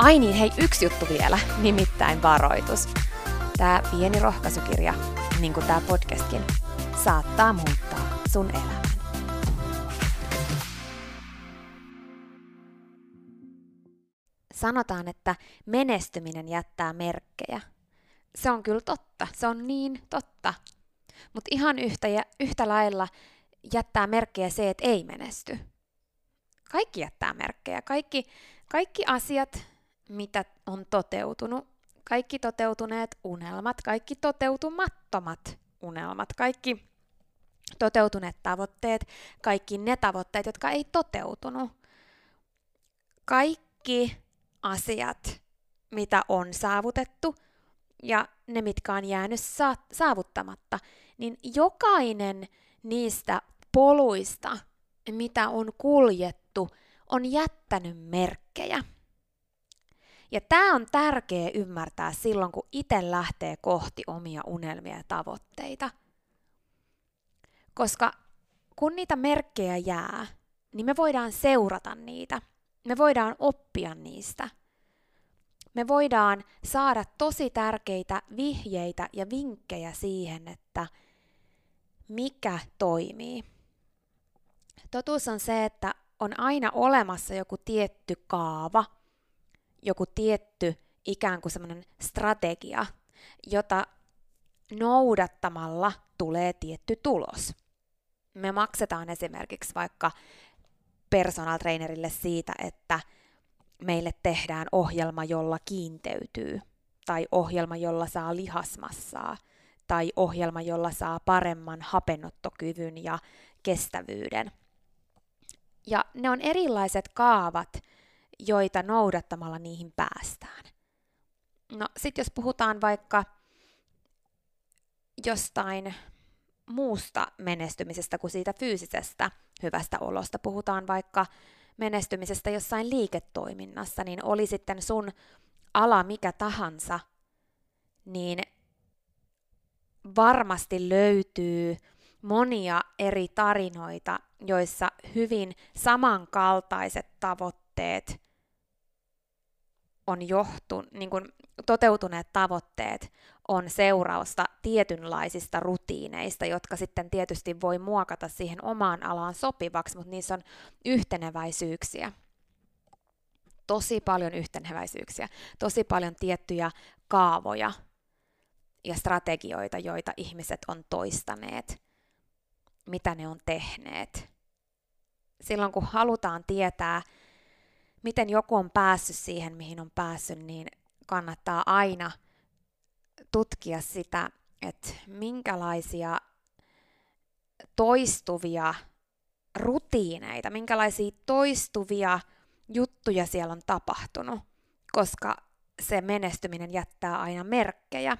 Ai niin, hei, yksi juttu vielä, nimittäin varoitus. Tämä pieni rohkaisukirja, niin kuin tämä podcastkin, saattaa muuttaa sun elämän. Sanotaan, että menestyminen jättää merkkejä. Se on kyllä totta, se on niin totta. Mutta ihan yhtä, ja, yhtä lailla jättää merkkejä se, että ei menesty. Kaikki jättää merkkejä. Kaikki, kaikki asiat, mitä on toteutunut. Kaikki toteutuneet unelmat, kaikki toteutumattomat unelmat, kaikki toteutuneet tavoitteet, kaikki ne tavoitteet, jotka ei toteutunut. Kaikki asiat, mitä on saavutettu ja ne, mitkä on jäänyt saavuttamatta, niin jokainen niistä poluista, mitä on kuljettu, on jättänyt merkkejä. Ja tämä on tärkeä ymmärtää silloin, kun itse lähtee kohti omia unelmia ja tavoitteita. Koska kun niitä merkkejä jää, niin me voidaan seurata niitä. Me voidaan oppia niistä. Me voidaan saada tosi tärkeitä vihjeitä ja vinkkejä siihen, että mikä toimii. Totuus on se, että on aina olemassa joku tietty kaava – joku tietty ikään kuin semmoinen strategia, jota noudattamalla tulee tietty tulos. Me maksetaan esimerkiksi vaikka personal trainerille siitä, että meille tehdään ohjelma, jolla kiinteytyy, tai ohjelma, jolla saa lihasmassaa, tai ohjelma, jolla saa paremman hapenottokyvyn ja kestävyyden. Ja ne on erilaiset kaavat, joita noudattamalla niihin päästään. No sit jos puhutaan vaikka jostain muusta menestymisestä kuin siitä fyysisestä hyvästä olosta, puhutaan vaikka menestymisestä jossain liiketoiminnassa, niin oli sitten sun ala mikä tahansa, niin varmasti löytyy monia eri tarinoita, joissa hyvin samankaltaiset tavoitteet on johtu, niin kuin toteutuneet tavoitteet on seurausta tietynlaisista rutiineista, jotka sitten tietysti voi muokata siihen omaan alaan sopivaksi, mutta niissä on yhteneväisyyksiä. Tosi paljon yhteneväisyyksiä, tosi paljon tiettyjä kaavoja ja strategioita, joita ihmiset on toistaneet. mitä ne on tehneet. Silloin kun halutaan tietää, miten joku on päässyt siihen, mihin on päässyt, niin kannattaa aina tutkia sitä, että minkälaisia toistuvia rutiineita, minkälaisia toistuvia juttuja siellä on tapahtunut, koska se menestyminen jättää aina merkkejä.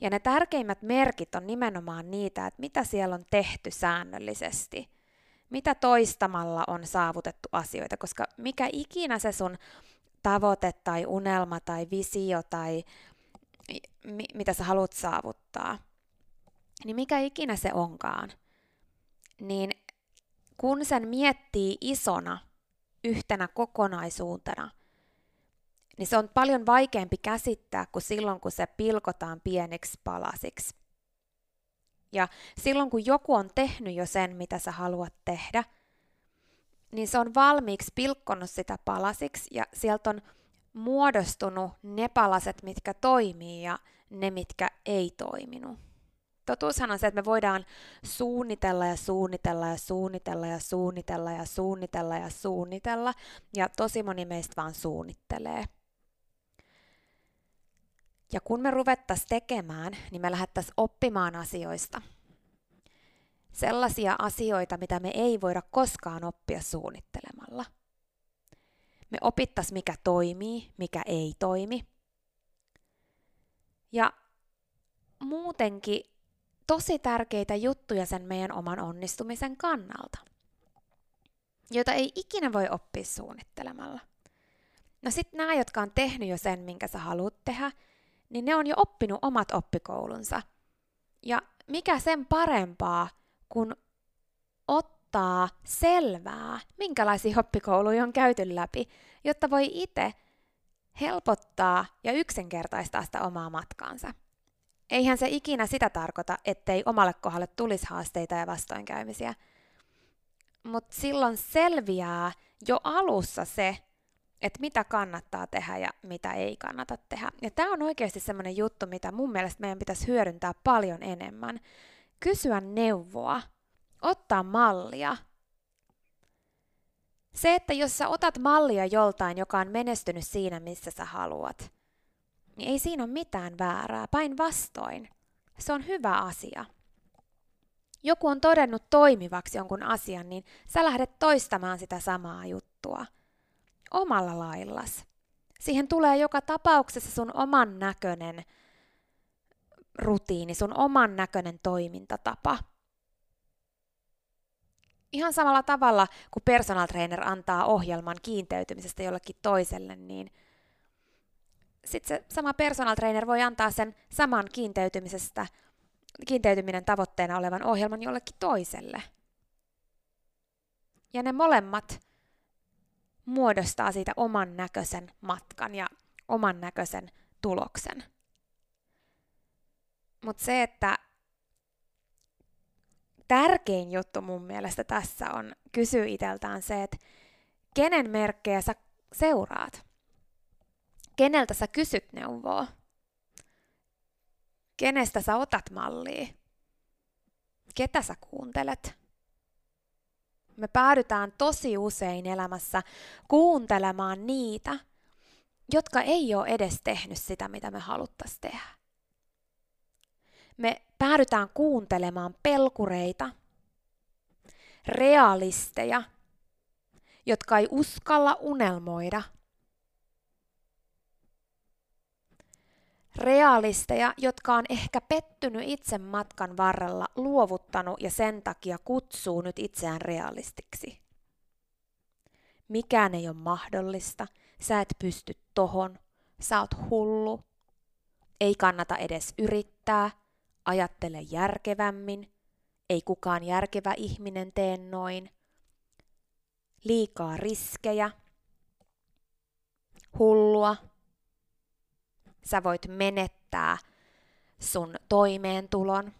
Ja ne tärkeimmät merkit on nimenomaan niitä, että mitä siellä on tehty säännöllisesti, mitä toistamalla on saavutettu asioita, koska mikä ikinä se sun tavoite tai unelma tai visio tai mi- mitä sä haluat saavuttaa, niin mikä ikinä se onkaan, niin kun sen miettii isona yhtenä kokonaisuutena, niin se on paljon vaikeampi käsittää kuin silloin, kun se pilkotaan pieniksi palasiksi. Ja silloin, kun joku on tehnyt jo sen, mitä sä haluat tehdä, niin se on valmiiksi pilkkonut sitä palasiksi ja sieltä on muodostunut ne palaset, mitkä toimii ja ne, mitkä ei toiminut. Totuushan on se, että me voidaan suunnitella ja suunnitella ja suunnitella ja suunnitella ja suunnitella ja suunnitella, ja tosi moni meistä vaan suunnittelee. Ja kun me ruvettaisiin tekemään, niin me lähdettäisiin oppimaan asioista. Sellaisia asioita, mitä me ei voida koskaan oppia suunnittelemalla. Me opittaisiin, mikä toimii, mikä ei toimi. Ja muutenkin tosi tärkeitä juttuja sen meidän oman onnistumisen kannalta, joita ei ikinä voi oppia suunnittelemalla. No sitten nämä, jotka on tehnyt jo sen, minkä sä haluat tehdä, niin ne on jo oppinut omat oppikoulunsa. Ja mikä sen parempaa, kun ottaa selvää, minkälaisia oppikouluja on käyty läpi, jotta voi itse helpottaa ja yksinkertaistaa sitä omaa matkaansa. Eihän se ikinä sitä tarkoita, ettei omalle kohdalle tulisi haasteita ja vastoinkäymisiä. Mutta silloin selviää jo alussa se, että mitä kannattaa tehdä ja mitä ei kannata tehdä. Ja tämä on oikeasti semmoinen juttu, mitä mun mielestä meidän pitäisi hyödyntää paljon enemmän. Kysyä neuvoa, ottaa mallia. Se, että jos sä otat mallia joltain, joka on menestynyt siinä, missä sä haluat, niin ei siinä ole mitään väärää. Päinvastoin. Se on hyvä asia. Joku on todennut toimivaksi jonkun asian, niin sä lähdet toistamaan sitä samaa juttua. Omalla laillas. Siihen tulee joka tapauksessa sun oman näköinen rutiini, sun oman näköinen toimintatapa. Ihan samalla tavalla, kun personal trainer antaa ohjelman kiinteytymisestä jollekin toiselle, niin – sitten se sama personal trainer voi antaa sen saman kiinteytymisestä, kiinteytyminen tavoitteena olevan ohjelman jollekin toiselle. Ja ne molemmat muodostaa siitä oman näköisen matkan ja oman näköisen tuloksen. Mutta se, että tärkein juttu mun mielestä tässä on kysyä iteltään se, että kenen merkkejä sä seuraat. Keneltä sä kysyt neuvoa? Kenestä sä otat mallia? Ketä sä kuuntelet? Me päädytään tosi usein elämässä kuuntelemaan niitä, jotka ei ole edes tehnyt sitä, mitä me haluttaisiin tehdä. Me päädytään kuuntelemaan pelkureita, realisteja, jotka ei uskalla unelmoida – realisteja, jotka on ehkä pettynyt itse matkan varrella, luovuttanut ja sen takia kutsuu nyt itseään realistiksi. Mikään ei ole mahdollista, sä et pysty tohon, sä oot hullu, ei kannata edes yrittää, ajattele järkevämmin, ei kukaan järkevä ihminen tee noin, liikaa riskejä, hullua, sä voit menettää sun toimeentulon.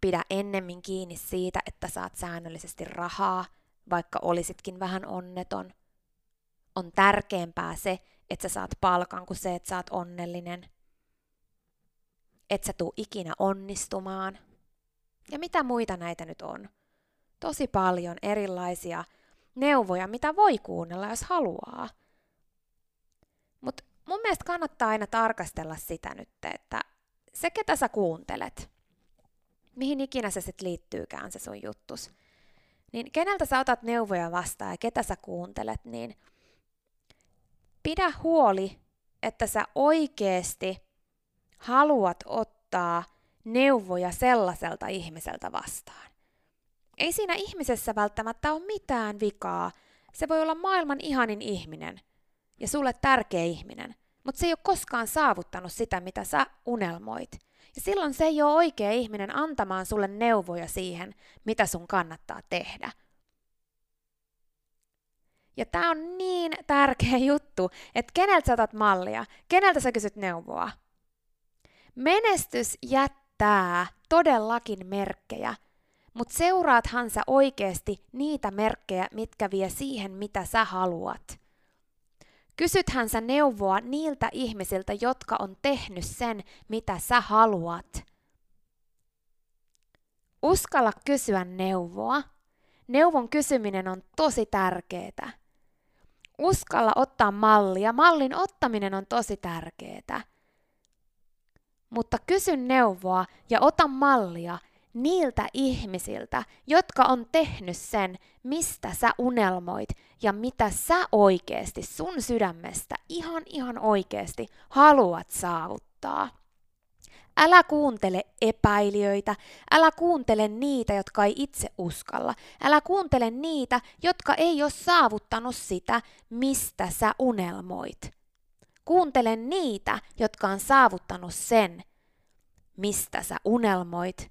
Pidä ennemmin kiinni siitä, että saat säännöllisesti rahaa, vaikka olisitkin vähän onneton. On tärkeämpää se, että sä saat palkan kuin se, että sä oot onnellinen. Et sä tuu ikinä onnistumaan. Ja mitä muita näitä nyt on? tosi paljon erilaisia neuvoja, mitä voi kuunnella, jos haluaa. Mutta mun mielestä kannattaa aina tarkastella sitä nyt, että se, ketä sä kuuntelet, mihin ikinä se sitten liittyykään se sun juttus, niin keneltä sä otat neuvoja vastaan ja ketä sä kuuntelet, niin pidä huoli, että sä oikeasti haluat ottaa neuvoja sellaiselta ihmiseltä vastaan. Ei siinä ihmisessä välttämättä ole mitään vikaa. Se voi olla maailman ihanin ihminen ja sulle tärkeä ihminen, mutta se ei ole koskaan saavuttanut sitä, mitä sä unelmoit. Ja silloin se ei ole oikea ihminen antamaan sulle neuvoja siihen, mitä sun kannattaa tehdä. Ja tämä on niin tärkeä juttu, että keneltä sä otat mallia, keneltä sä kysyt neuvoa. Menestys jättää todellakin merkkejä, mutta seuraathan sä oikeasti niitä merkkejä, mitkä vie siihen, mitä sä haluat. Kysythän sä neuvoa niiltä ihmisiltä, jotka on tehnyt sen, mitä sä haluat. Uskalla kysyä neuvoa. Neuvon kysyminen on tosi tärkeää. Uskalla ottaa mallia. Mallin ottaminen on tosi tärkeää. Mutta kysy neuvoa ja ota mallia niiltä ihmisiltä, jotka on tehnyt sen, mistä sä unelmoit ja mitä sä oikeasti sun sydämestä ihan ihan oikeasti haluat saavuttaa. Älä kuuntele epäilijöitä, älä kuuntele niitä, jotka ei itse uskalla. Älä kuuntele niitä, jotka ei ole saavuttanut sitä, mistä sä unelmoit. Kuuntele niitä, jotka on saavuttanut sen, mistä sä unelmoit